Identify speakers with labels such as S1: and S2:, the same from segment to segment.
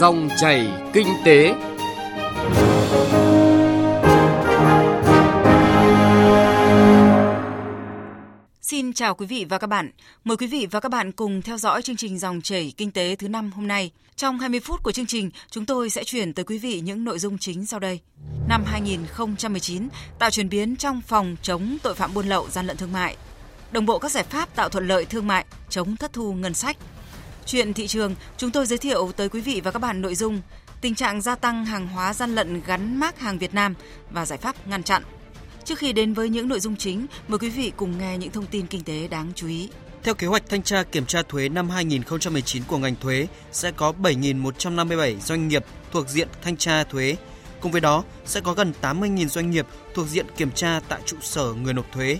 S1: Dòng chảy kinh tế.
S2: Xin chào quý vị và các bạn. Mời quý vị và các bạn cùng theo dõi chương trình Dòng chảy kinh tế thứ năm hôm nay. Trong 20 phút của chương trình, chúng tôi sẽ chuyển tới quý vị những nội dung chính sau đây. Năm 2019 tạo chuyển biến trong phòng chống tội phạm buôn lậu gian lận thương mại. Đồng bộ các giải pháp tạo thuận lợi thương mại, chống thất thu ngân sách. Chuyện thị trường, chúng tôi giới thiệu tới quý vị và các bạn nội dung tình trạng gia tăng hàng hóa gian lận gắn mác hàng Việt Nam và giải pháp ngăn chặn. Trước khi đến với những nội dung chính, mời quý vị cùng nghe những thông tin kinh tế đáng chú ý.
S3: Theo kế hoạch thanh tra kiểm tra thuế năm 2019 của ngành thuế sẽ có 7.157 doanh nghiệp thuộc diện thanh tra thuế. Cùng với đó sẽ có gần 80.000 doanh nghiệp thuộc diện kiểm tra tại trụ sở người nộp thuế.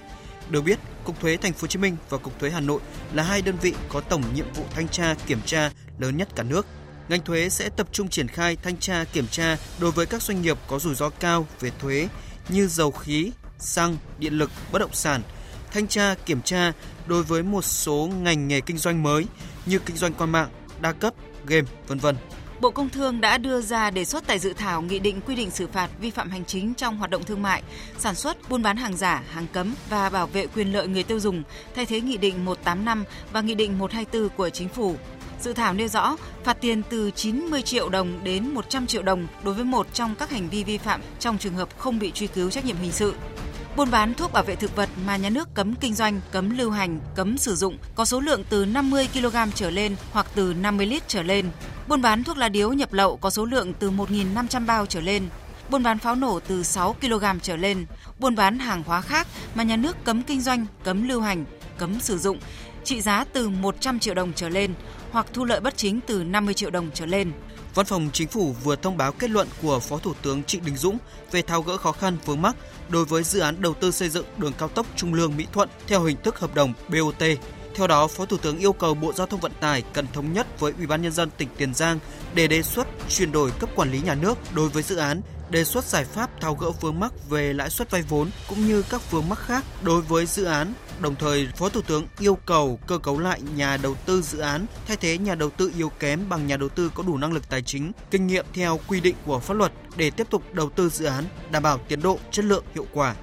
S3: Được biết, Cục Thuế Thành phố Hồ Chí Minh và Cục Thuế Hà Nội là hai đơn vị có tổng nhiệm vụ thanh tra kiểm tra lớn nhất cả nước. Ngành thuế sẽ tập trung triển khai thanh tra kiểm tra đối với các doanh nghiệp có rủi ro cao về thuế như dầu khí, xăng, điện lực, bất động sản, thanh tra kiểm tra đối với một số ngành nghề kinh doanh mới như kinh doanh qua mạng, đa cấp, game, vân vân.
S2: Bộ Công Thương đã đưa ra đề xuất tại dự thảo nghị định quy định xử phạt vi phạm hành chính trong hoạt động thương mại, sản xuất, buôn bán hàng giả, hàng cấm và bảo vệ quyền lợi người tiêu dùng, thay thế nghị định 185 và nghị định 124 của chính phủ. Dự thảo nêu rõ phạt tiền từ 90 triệu đồng đến 100 triệu đồng đối với một trong các hành vi vi phạm trong trường hợp không bị truy cứu trách nhiệm hình sự. Buôn bán thuốc bảo vệ thực vật mà nhà nước cấm kinh doanh, cấm lưu hành, cấm sử dụng có số lượng từ 50 kg trở lên hoặc từ 50 lít trở lên. Buôn bán thuốc lá điếu nhập lậu có số lượng từ 1.500 bao trở lên. Buôn bán pháo nổ từ 6 kg trở lên. Buôn bán hàng hóa khác mà nhà nước cấm kinh doanh, cấm lưu hành, cấm sử dụng trị giá từ 100 triệu đồng trở lên hoặc thu lợi bất chính từ 50 triệu đồng trở lên.
S3: Văn phòng Chính phủ vừa thông báo kết luận của Phó Thủ tướng Trịnh Đình Dũng về tháo gỡ khó khăn vướng mắc đối với dự án đầu tư xây dựng đường cao tốc Trung Lương Mỹ Thuận theo hình thức hợp đồng BOT. Theo đó, Phó Thủ tướng yêu cầu Bộ Giao thông Vận tải cần thống nhất với Ủy ban nhân dân tỉnh Tiền Giang để đề xuất chuyển đổi cấp quản lý nhà nước đối với dự án đề xuất giải pháp tháo gỡ vướng mắc về lãi suất vay vốn cũng như các vướng mắc khác đối với dự án. Đồng thời, Phó Thủ tướng yêu cầu cơ cấu lại nhà đầu tư dự án, thay thế nhà đầu tư yếu kém bằng nhà đầu tư có đủ năng lực tài chính, kinh nghiệm theo quy định của pháp luật để tiếp tục đầu tư dự án, đảm bảo tiến độ, chất lượng, hiệu quả.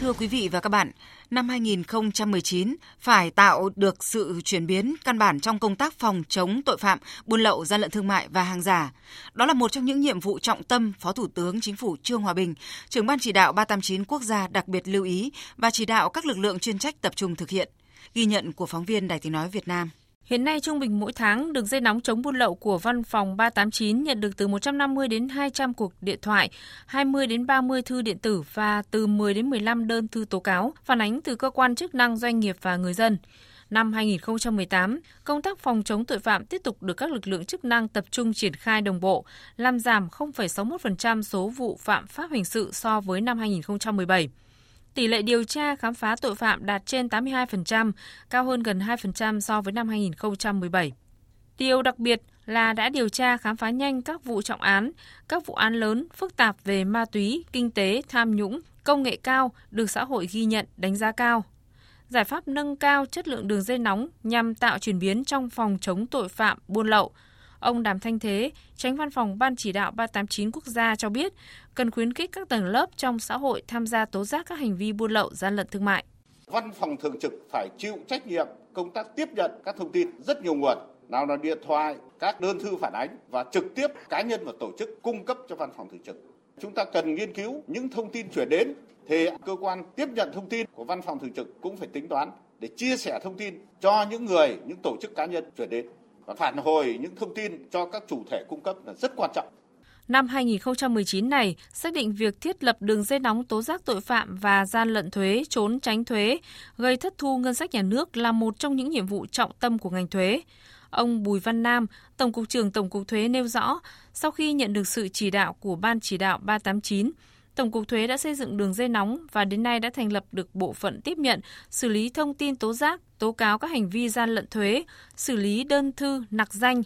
S2: Thưa quý vị và các bạn, năm 2019 phải tạo được sự chuyển biến căn bản trong công tác phòng chống tội phạm, buôn lậu, gian lận thương mại và hàng giả. Đó là một trong những nhiệm vụ trọng tâm Phó Thủ tướng Chính phủ Trương Hòa Bình, trưởng ban chỉ đạo 389 quốc gia đặc biệt lưu ý và chỉ đạo các lực lượng chuyên trách tập trung thực hiện. Ghi nhận của phóng viên Đài Tiếng nói Việt Nam.
S4: Hiện nay trung bình mỗi tháng đường dây nóng chống buôn lậu của văn phòng 389 nhận được từ 150 đến 200 cuộc điện thoại, 20 đến 30 thư điện tử và từ 10 đến 15 đơn thư tố cáo phản ánh từ cơ quan chức năng, doanh nghiệp và người dân. Năm 2018, công tác phòng chống tội phạm tiếp tục được các lực lượng chức năng tập trung triển khai đồng bộ, làm giảm 0,61% số vụ phạm pháp hình sự so với năm 2017. Tỷ lệ điều tra khám phá tội phạm đạt trên 82%, cao hơn gần 2% so với năm 2017. Điều đặc biệt là đã điều tra khám phá nhanh các vụ trọng án, các vụ án lớn phức tạp về ma túy, kinh tế, tham nhũng, công nghệ cao được xã hội ghi nhận, đánh giá cao. Giải pháp nâng cao chất lượng đường dây nóng nhằm tạo chuyển biến trong phòng chống tội phạm buôn lậu, Ông Đàm Thanh Thế, tránh văn phòng Ban chỉ đạo 389 quốc gia cho biết, cần khuyến khích các tầng lớp trong xã hội tham gia tố giác các hành vi buôn lậu, gian lận thương mại.
S5: Văn phòng thường trực phải chịu trách nhiệm công tác tiếp nhận các thông tin rất nhiều nguồn, nào là điện thoại, các đơn thư phản ánh và trực tiếp cá nhân và tổ chức cung cấp cho văn phòng thường trực. Chúng ta cần nghiên cứu những thông tin chuyển đến thì cơ quan tiếp nhận thông tin của văn phòng thường trực cũng phải tính toán để chia sẻ thông tin cho những người, những tổ chức cá nhân chuyển đến và phản hồi những thông tin cho các chủ thể cung cấp là rất quan trọng.
S4: Năm 2019 này, xác định việc thiết lập đường dây nóng tố giác tội phạm và gian lận thuế, trốn tránh thuế, gây thất thu ngân sách nhà nước là một trong những nhiệm vụ trọng tâm của ngành thuế. Ông Bùi Văn Nam, Tổng cục trưởng Tổng cục Thuế nêu rõ, sau khi nhận được sự chỉ đạo của Ban chỉ đạo 389, Tổng cục Thuế đã xây dựng đường dây nóng và đến nay đã thành lập được bộ phận tiếp nhận, xử lý thông tin tố giác, tố cáo các hành vi gian lận thuế, xử lý đơn thư, nặc danh.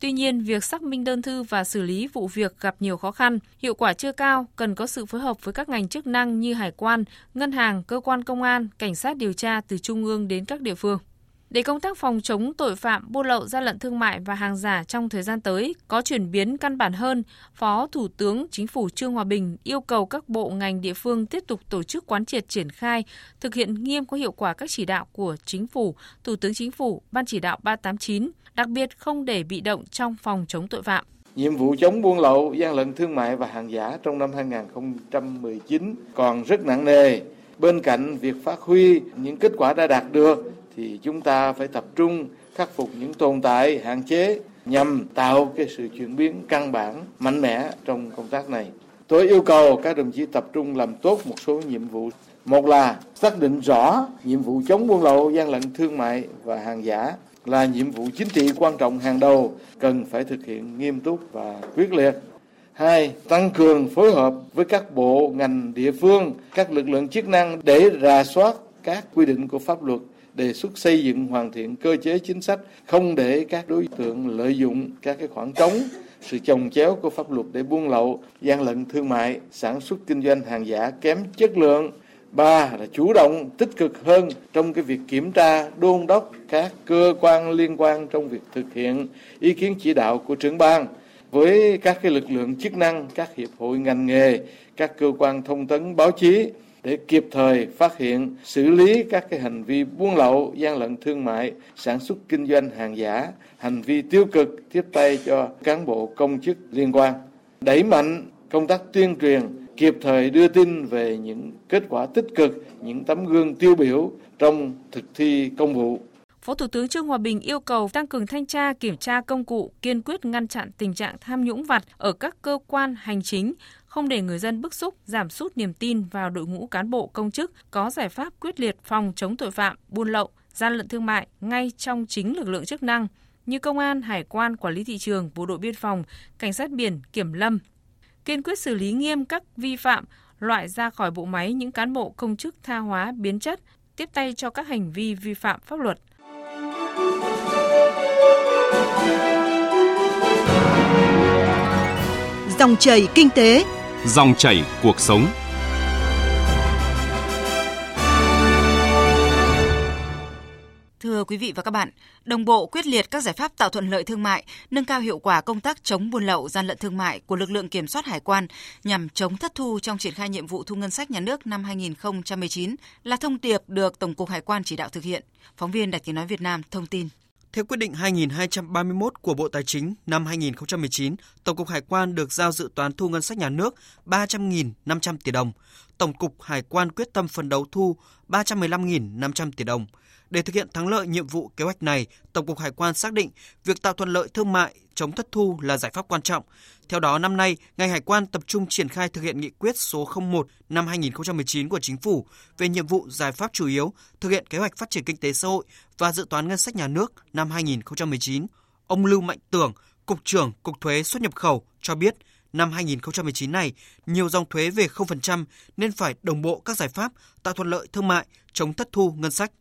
S4: Tuy nhiên, việc xác minh đơn thư và xử lý vụ việc gặp nhiều khó khăn, hiệu quả chưa cao, cần có sự phối hợp với các ngành chức năng như hải quan, ngân hàng, cơ quan công an, cảnh sát điều tra từ trung ương đến các địa phương. Để công tác phòng chống tội phạm buôn lậu gian lận thương mại và hàng giả trong thời gian tới có chuyển biến căn bản hơn, Phó Thủ tướng Chính phủ Trương Hòa Bình yêu cầu các bộ ngành địa phương tiếp tục tổ chức quán triệt triển khai, thực hiện nghiêm có hiệu quả các chỉ đạo của Chính phủ, Thủ tướng Chính phủ, Ban chỉ đạo 389, đặc biệt không để bị động trong phòng chống tội phạm.
S6: Nhiệm vụ chống buôn lậu, gian lận thương mại và hàng giả trong năm 2019 còn rất nặng nề. Bên cạnh việc phát huy những kết quả đã đạt được thì chúng ta phải tập trung khắc phục những tồn tại hạn chế nhằm tạo cái sự chuyển biến căn bản mạnh mẽ trong công tác này. Tôi yêu cầu các đồng chí tập trung làm tốt một số nhiệm vụ. Một là xác định rõ nhiệm vụ chống buôn lậu, gian lận thương mại và hàng giả là nhiệm vụ chính trị quan trọng hàng đầu cần phải thực hiện nghiêm túc và quyết liệt. Hai, tăng cường phối hợp với các bộ ngành địa phương, các lực lượng chức năng để rà soát các quy định của pháp luật đề xuất xây dựng hoàn thiện cơ chế chính sách không để các đối tượng lợi dụng các cái khoảng trống sự chồng chéo của pháp luật để buôn lậu, gian lận thương mại, sản xuất kinh doanh hàng giả kém chất lượng. Ba là chủ động tích cực hơn trong cái việc kiểm tra, đôn đốc các cơ quan liên quan trong việc thực hiện ý kiến chỉ đạo của trưởng ban với các cái lực lượng chức năng, các hiệp hội ngành nghề, các cơ quan thông tấn báo chí để kịp thời phát hiện, xử lý các cái hành vi buôn lậu, gian lận thương mại, sản xuất kinh doanh hàng giả, hành vi tiêu cực tiếp tay cho cán bộ công chức liên quan. Đẩy mạnh công tác tuyên truyền, kịp thời đưa tin về những kết quả tích cực, những tấm gương tiêu biểu trong thực thi công vụ.
S4: Phó Thủ tướng Trương Hòa Bình yêu cầu tăng cường thanh tra, kiểm tra công cụ, kiên quyết ngăn chặn tình trạng tham nhũng vặt ở các cơ quan hành chính, không để người dân bức xúc, giảm sút niềm tin vào đội ngũ cán bộ công chức có giải pháp quyết liệt phòng chống tội phạm, buôn lậu, gian lận thương mại ngay trong chính lực lượng chức năng như công an, hải quan, quản lý thị trường, bộ đội biên phòng, cảnh sát biển, kiểm lâm. Kiên quyết xử lý nghiêm các vi phạm, loại ra khỏi bộ máy những cán bộ công chức tha hóa biến chất, tiếp tay cho các hành vi vi phạm pháp luật.
S7: Dòng chảy kinh tế,
S1: Dòng chảy cuộc sống.
S2: Thưa quý vị và các bạn, đồng bộ quyết liệt các giải pháp tạo thuận lợi thương mại, nâng cao hiệu quả công tác chống buôn lậu, gian lận thương mại của lực lượng kiểm soát hải quan nhằm chống thất thu trong triển khai nhiệm vụ thu ngân sách nhà nước năm 2019 là thông điệp được Tổng cục Hải quan chỉ đạo thực hiện. Phóng viên Đài Tiếng nói Việt Nam thông tin.
S3: Theo quyết định 2231 của Bộ Tài chính năm 2019, Tổng cục Hải quan được giao dự toán thu ngân sách nhà nước 300.500 tỷ đồng. Tổng cục Hải quan quyết tâm phấn đấu thu 315.500 tỷ đồng. Để thực hiện thắng lợi nhiệm vụ kế hoạch này, Tổng cục Hải quan xác định việc tạo thuận lợi thương mại, chống thất thu là giải pháp quan trọng. Theo đó, năm nay, ngành hải quan tập trung triển khai thực hiện nghị quyết số 01 năm 2019 của Chính phủ về nhiệm vụ giải pháp chủ yếu thực hiện kế hoạch phát triển kinh tế xã hội và dự toán ngân sách nhà nước năm 2019. Ông Lưu Mạnh Tưởng, Cục trưởng Cục Thuế xuất nhập khẩu cho biết, năm 2019 này, nhiều dòng thuế về 0% nên phải đồng bộ các giải pháp tạo thuận lợi thương mại, chống thất thu ngân sách.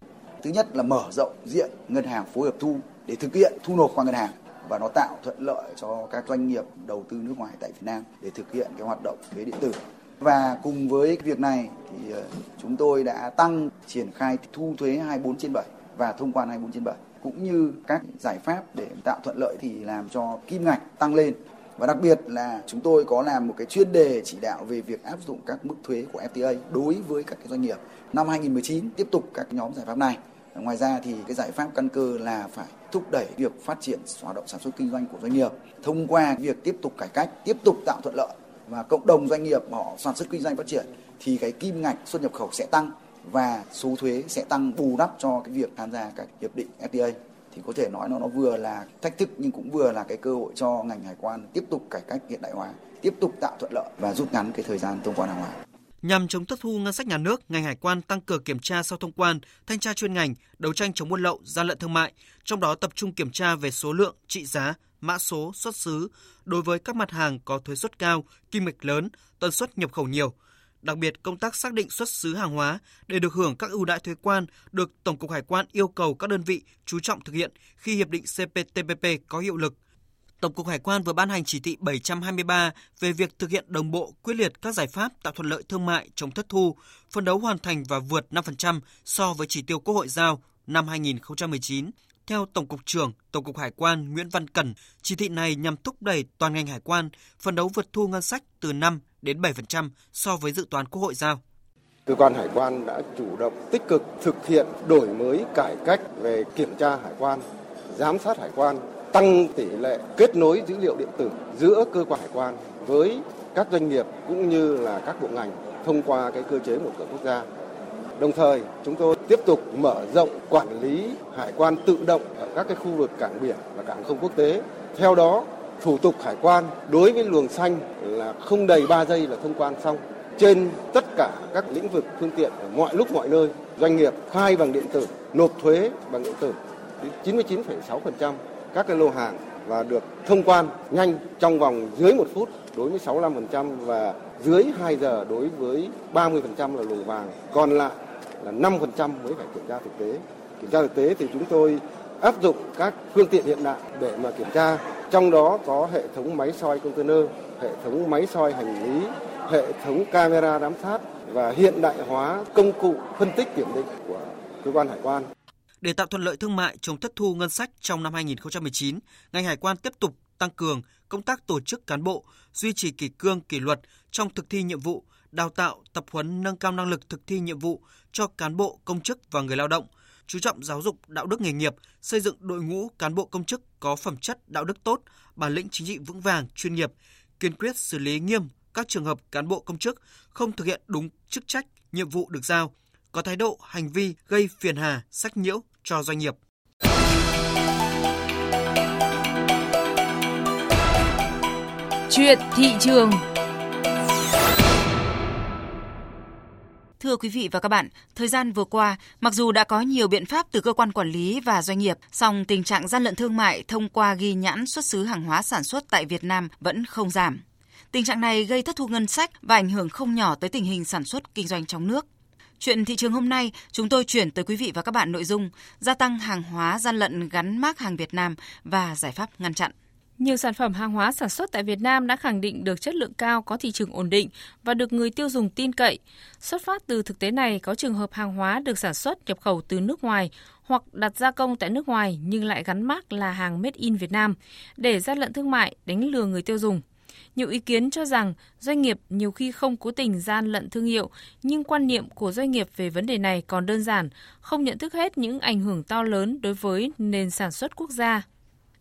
S8: Thứ nhất là mở rộng diện ngân hàng phối hợp thu để thực hiện thu nộp qua ngân hàng và nó tạo thuận lợi cho các doanh nghiệp đầu tư nước ngoài tại Việt Nam để thực hiện cái hoạt động thuế điện tử. Và cùng với việc này thì ờ, chúng tôi đã tăng triển khai thu thuế 24 trên 7 và thông quan 24 trên 7 cũng như các giải pháp để tạo thuận lợi thì làm cho kim ngạch tăng lên và đặc biệt là chúng tôi có làm một cái chuyên đề chỉ đạo về việc áp dụng các mức thuế của FTA đối với các cái doanh nghiệp. Năm 2019 tiếp tục các nhóm giải pháp này. Ngoài ra thì cái giải pháp căn cơ là phải thúc đẩy việc phát triển hoạt động sản xuất kinh doanh của doanh nghiệp thông qua việc tiếp tục cải cách, tiếp tục tạo thuận lợi và cộng đồng doanh nghiệp họ sản xuất kinh doanh phát triển thì cái kim ngạch xuất nhập khẩu sẽ tăng và số thuế sẽ tăng bù đắp cho cái việc tham gia các hiệp định FTA thì có thể nói nó nó vừa là thách thức nhưng cũng vừa là cái cơ hội cho ngành hải quan tiếp tục cải cách hiện đại hóa, tiếp tục tạo thuận lợi và rút ngắn cái thời gian thông quan hàng hóa.
S3: Nhằm chống thất thu ngân sách nhà nước, ngành hải quan tăng cường kiểm tra sau thông quan, thanh tra chuyên ngành, đấu tranh chống buôn lậu, gian lận thương mại, trong đó tập trung kiểm tra về số lượng, trị giá, mã số, xuất xứ đối với các mặt hàng có thuế suất cao, kim ngạch lớn, tần suất nhập khẩu nhiều. Đặc biệt, công tác xác định xuất xứ hàng hóa để được hưởng các ưu đãi thuế quan được Tổng cục Hải quan yêu cầu các đơn vị chú trọng thực hiện khi hiệp định CPTPP có hiệu lực – Tổng cục Hải quan vừa ban hành chỉ thị 723 về việc thực hiện đồng bộ quyết liệt các giải pháp tạo thuận lợi thương mại chống thất thu, phấn đấu hoàn thành và vượt 5% so với chỉ tiêu Quốc hội giao năm 2019. Theo Tổng cục trưởng Tổng cục Hải quan Nguyễn Văn Cẩn, chỉ thị này nhằm thúc đẩy toàn ngành hải quan phấn đấu vượt thu ngân sách từ 5 đến 7% so với dự toán Quốc hội giao.
S9: Cơ quan hải quan đã chủ động tích cực thực hiện đổi mới cải cách về kiểm tra hải quan, giám sát hải quan, tăng tỷ lệ kết nối dữ liệu điện tử giữa cơ quan hải quan với các doanh nghiệp cũng như là các bộ ngành thông qua cái cơ chế một cửa quốc gia. Đồng thời, chúng tôi tiếp tục mở rộng quản lý hải quan tự động ở các cái khu vực cảng biển và cảng không quốc tế. Theo đó, thủ tục hải quan đối với luồng xanh là không đầy 3 giây là thông quan xong. Trên tất cả các lĩnh vực phương tiện ở mọi lúc mọi nơi, doanh nghiệp khai bằng điện tử, nộp thuế bằng điện tử 99,6% các cái lô hàng và được thông quan nhanh trong vòng dưới một phút đối với 65% và dưới 2 giờ đối với 30% là luồng vàng. Còn lại là 5% mới phải kiểm tra thực tế. Kiểm tra thực tế thì chúng tôi áp dụng các phương tiện hiện đại để mà kiểm tra. Trong đó có hệ thống máy soi container, hệ thống máy soi hành lý, hệ thống camera giám sát và hiện đại hóa công cụ phân tích kiểm định của cơ quan hải quan.
S3: Để tạo thuận lợi thương mại chống thất thu ngân sách trong năm 2019, ngành hải quan tiếp tục tăng cường công tác tổ chức cán bộ, duy trì kỷ cương kỷ luật trong thực thi nhiệm vụ, đào tạo, tập huấn nâng cao năng lực thực thi nhiệm vụ cho cán bộ, công chức và người lao động, chú trọng giáo dục đạo đức nghề nghiệp, xây dựng đội ngũ cán bộ công chức có phẩm chất đạo đức tốt, bản lĩnh chính trị vững vàng, chuyên nghiệp, kiên quyết xử lý nghiêm các trường hợp cán bộ công chức không thực hiện đúng chức trách, nhiệm vụ được giao, có thái độ, hành vi gây phiền hà, sách nhiễu cho doanh nghiệp.
S4: Chuyện thị trường
S2: Thưa quý vị và các bạn, thời gian vừa qua, mặc dù đã có nhiều biện pháp từ cơ quan quản lý và doanh nghiệp, song tình trạng gian lận thương mại thông qua ghi nhãn xuất xứ hàng hóa sản xuất tại Việt Nam vẫn không giảm. Tình trạng này gây thất thu ngân sách và ảnh hưởng không nhỏ tới tình hình sản xuất kinh doanh trong nước. Chuyện thị trường hôm nay, chúng tôi chuyển tới quý vị và các bạn nội dung gia tăng hàng hóa gian lận gắn mác hàng Việt Nam và giải pháp ngăn chặn.
S4: Nhiều sản phẩm hàng hóa sản xuất tại Việt Nam đã khẳng định được chất lượng cao, có thị trường ổn định và được người tiêu dùng tin cậy. Xuất phát từ thực tế này, có trường hợp hàng hóa được sản xuất nhập khẩu từ nước ngoài hoặc đặt gia công tại nước ngoài nhưng lại gắn mác là hàng made in Việt Nam để gian lận thương mại, đánh lừa người tiêu dùng. Nhiều ý kiến cho rằng doanh nghiệp nhiều khi không cố tình gian lận thương hiệu, nhưng quan niệm của doanh nghiệp về vấn đề này còn đơn giản, không nhận thức hết những ảnh hưởng to lớn đối với nền sản xuất quốc gia.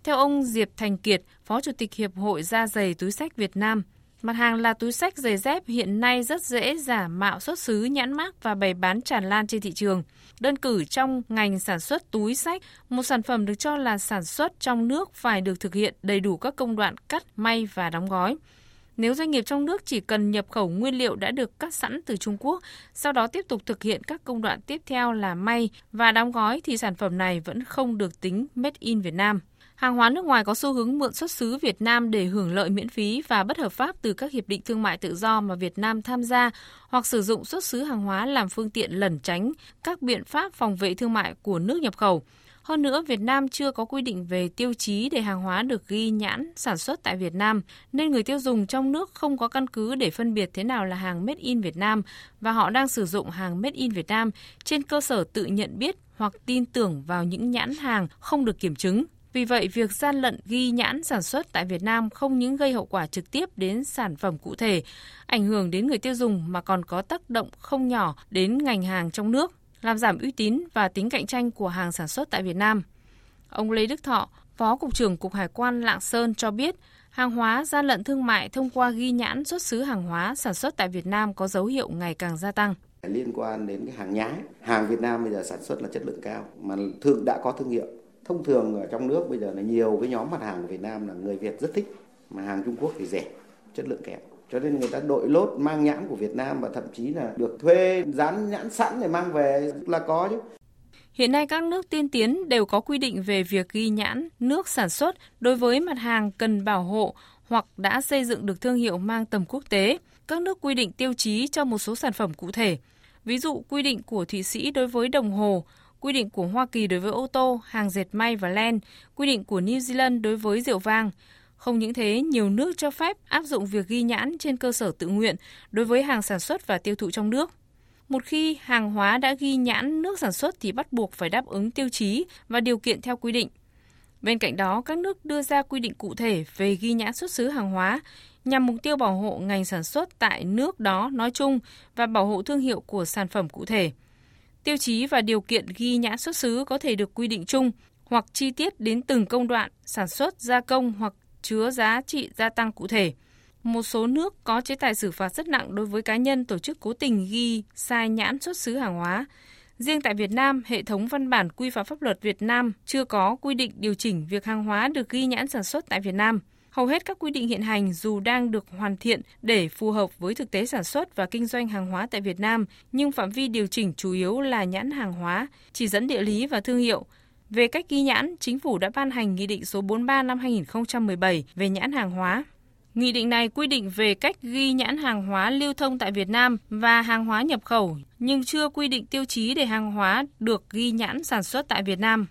S4: Theo ông Diệp Thành Kiệt, Phó Chủ tịch Hiệp hội Da giày túi sách Việt Nam, Mặt hàng là túi sách giày dép hiện nay rất dễ giả mạo xuất xứ nhãn mác và bày bán tràn lan trên thị trường. Đơn cử trong ngành sản xuất túi sách, một sản phẩm được cho là sản xuất trong nước phải được thực hiện đầy đủ các công đoạn cắt, may và đóng gói. Nếu doanh nghiệp trong nước chỉ cần nhập khẩu nguyên liệu đã được cắt sẵn từ Trung Quốc, sau đó tiếp tục thực hiện các công đoạn tiếp theo là may và đóng gói thì sản phẩm này vẫn không được tính made in Việt Nam. Hàng hóa nước ngoài có xu hướng mượn xuất xứ Việt Nam để hưởng lợi miễn phí và bất hợp pháp từ các hiệp định thương mại tự do mà Việt Nam tham gia hoặc sử dụng xuất xứ hàng hóa làm phương tiện lẩn tránh các biện pháp phòng vệ thương mại của nước nhập khẩu. Hơn nữa, Việt Nam chưa có quy định về tiêu chí để hàng hóa được ghi nhãn sản xuất tại Việt Nam, nên người tiêu dùng trong nước không có căn cứ để phân biệt thế nào là hàng made in Việt Nam và họ đang sử dụng hàng made in Việt Nam trên cơ sở tự nhận biết hoặc tin tưởng vào những nhãn hàng không được kiểm chứng. Vì vậy, việc gian lận ghi nhãn sản xuất tại Việt Nam không những gây hậu quả trực tiếp đến sản phẩm cụ thể, ảnh hưởng đến người tiêu dùng mà còn có tác động không nhỏ đến ngành hàng trong nước, làm giảm uy tín và tính cạnh tranh của hàng sản xuất tại Việt Nam. Ông Lê Đức Thọ, Phó Cục trưởng Cục Hải quan Lạng Sơn cho biết, hàng hóa gian lận thương mại thông qua ghi nhãn xuất xứ hàng hóa sản xuất tại Việt Nam có dấu hiệu ngày càng gia tăng
S10: liên quan đến cái hàng nhái hàng Việt Nam bây giờ sản xuất là chất lượng cao mà thương đã có thương hiệu thông thường ở trong nước bây giờ là nhiều cái nhóm mặt hàng của Việt Nam là người Việt rất thích mà hàng Trung Quốc thì rẻ chất lượng kém cho nên người ta đội lốt mang nhãn của Việt Nam và thậm chí là được thuê dán nhãn sẵn để mang về là có chứ
S4: Hiện nay các nước tiên tiến đều có quy định về việc ghi nhãn nước sản xuất đối với mặt hàng cần bảo hộ hoặc đã xây dựng được thương hiệu mang tầm quốc tế. Các nước quy định tiêu chí cho một số sản phẩm cụ thể. Ví dụ quy định của Thụy Sĩ đối với đồng hồ, quy định của Hoa Kỳ đối với ô tô, hàng dệt may và len, quy định của New Zealand đối với rượu vang. Không những thế, nhiều nước cho phép áp dụng việc ghi nhãn trên cơ sở tự nguyện đối với hàng sản xuất và tiêu thụ trong nước. Một khi hàng hóa đã ghi nhãn nước sản xuất thì bắt buộc phải đáp ứng tiêu chí và điều kiện theo quy định. Bên cạnh đó, các nước đưa ra quy định cụ thể về ghi nhãn xuất xứ hàng hóa nhằm mục tiêu bảo hộ ngành sản xuất tại nước đó nói chung và bảo hộ thương hiệu của sản phẩm cụ thể. Tiêu chí và điều kiện ghi nhãn xuất xứ có thể được quy định chung hoặc chi tiết đến từng công đoạn sản xuất, gia công hoặc chứa giá trị gia tăng cụ thể. Một số nước có chế tài xử phạt rất nặng đối với cá nhân tổ chức cố tình ghi sai nhãn xuất xứ hàng hóa. Riêng tại Việt Nam, hệ thống văn bản quy phạm pháp luật Việt Nam chưa có quy định điều chỉnh việc hàng hóa được ghi nhãn sản xuất tại Việt Nam. Hầu hết các quy định hiện hành dù đang được hoàn thiện để phù hợp với thực tế sản xuất và kinh doanh hàng hóa tại Việt Nam, nhưng phạm vi điều chỉnh chủ yếu là nhãn hàng hóa, chỉ dẫn địa lý và thương hiệu. Về cách ghi nhãn, chính phủ đã ban hành Nghị định số 43 năm 2017 về nhãn hàng hóa. Nghị định này quy định về cách ghi nhãn hàng hóa lưu thông tại Việt Nam và hàng hóa nhập khẩu, nhưng chưa quy định tiêu chí để hàng hóa được ghi nhãn sản xuất tại Việt Nam.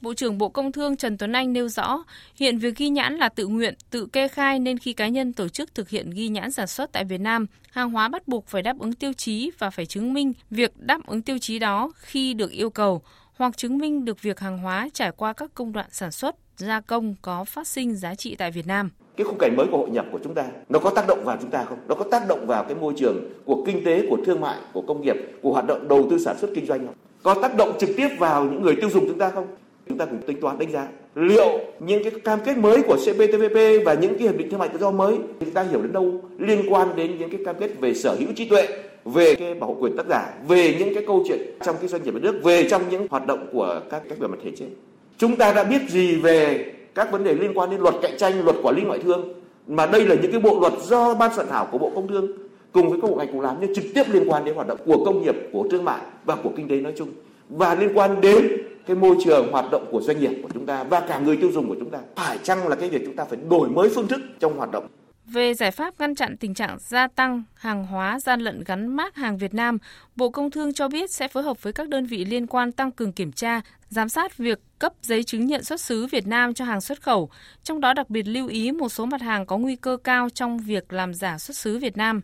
S4: Bộ trưởng Bộ Công Thương Trần Tuấn Anh nêu rõ, hiện việc ghi nhãn là tự nguyện, tự kê khai nên khi cá nhân tổ chức thực hiện ghi nhãn sản xuất tại Việt Nam, hàng hóa bắt buộc phải đáp ứng tiêu chí và phải chứng minh việc đáp ứng tiêu chí đó khi được yêu cầu hoặc chứng minh được việc hàng hóa trải qua các công đoạn sản xuất, gia công có phát sinh giá trị tại Việt Nam.
S11: Cái khung cảnh mới của hội nhập của chúng ta nó có tác động vào chúng ta không? Nó có tác động vào cái môi trường của kinh tế của thương mại của công nghiệp của hoạt động đầu tư sản xuất kinh doanh không? Có tác động trực tiếp vào những người tiêu dùng chúng ta không? Chúng ta cũng tính toán, đánh giá liệu những cái cam kết mới của CPTPP và những cái hiệp định thương mại tự do mới chúng ta hiểu đến đâu liên quan đến những cái cam kết về sở hữu trí tuệ, về cái bảo hộ quyền tác giả, về những cái câu chuyện trong cái doanh nghiệp nhà nước, về trong những hoạt động của các các về mặt thể chế. Chúng ta đã biết gì về các vấn đề liên quan đến luật cạnh tranh, luật quản lý ngoại thương, mà đây là những cái bộ luật do ban soạn thảo của bộ công thương cùng với các bộ ngành cùng làm nhưng trực tiếp liên quan đến hoạt động của công nghiệp, của thương mại và của kinh tế nói chung. Và liên quan đến cái môi trường hoạt động của doanh nghiệp của chúng ta và cả người tiêu dùng của chúng ta phải chăng là cái việc chúng ta phải đổi mới phương thức trong hoạt động?
S4: Về giải pháp ngăn chặn tình trạng gia tăng hàng hóa gian lận gắn mác hàng Việt Nam, Bộ Công Thương cho biết sẽ phối hợp với các đơn vị liên quan tăng cường kiểm tra, giám sát việc cấp giấy chứng nhận xuất xứ Việt Nam cho hàng xuất khẩu, trong đó đặc biệt lưu ý một số mặt hàng có nguy cơ cao trong việc làm giả xuất xứ Việt Nam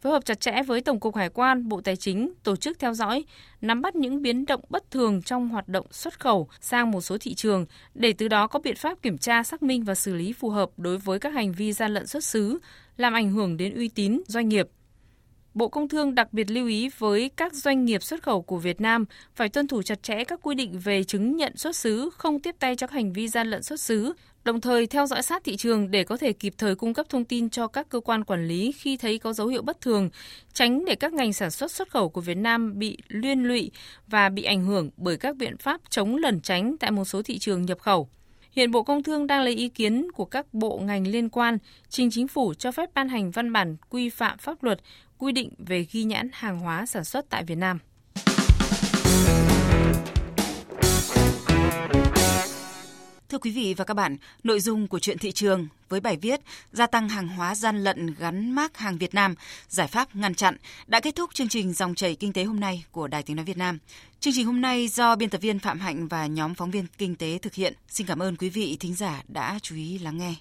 S4: phối hợp chặt chẽ với Tổng cục Hải quan, Bộ Tài chính tổ chức theo dõi, nắm bắt những biến động bất thường trong hoạt động xuất khẩu sang một số thị trường để từ đó có biện pháp kiểm tra, xác minh và xử lý phù hợp đối với các hành vi gian lận xuất xứ, làm ảnh hưởng đến uy tín doanh nghiệp. Bộ Công Thương đặc biệt lưu ý với các doanh nghiệp xuất khẩu của Việt Nam phải tuân thủ chặt chẽ các quy định về chứng nhận xuất xứ, không tiếp tay cho các hành vi gian lận xuất xứ, đồng thời theo dõi sát thị trường để có thể kịp thời cung cấp thông tin cho các cơ quan quản lý khi thấy có dấu hiệu bất thường, tránh để các ngành sản xuất xuất khẩu của Việt Nam bị liên lụy và bị ảnh hưởng bởi các biện pháp chống lẩn tránh tại một số thị trường nhập khẩu. Hiện Bộ Công Thương đang lấy ý kiến của các bộ ngành liên quan trình chính phủ cho phép ban hành văn bản quy phạm pháp luật quy định về ghi nhãn hàng hóa sản xuất tại Việt Nam.
S2: Thưa quý vị và các bạn, nội dung của chuyện thị trường với bài viết Gia tăng hàng hóa gian lận gắn mác hàng Việt Nam, giải pháp ngăn chặn đã kết thúc chương trình Dòng chảy kinh tế hôm nay của Đài Tiếng Nói Việt Nam. Chương trình hôm nay do biên tập viên Phạm Hạnh và nhóm phóng viên kinh tế thực hiện. Xin cảm ơn quý vị thính giả đã chú ý lắng nghe.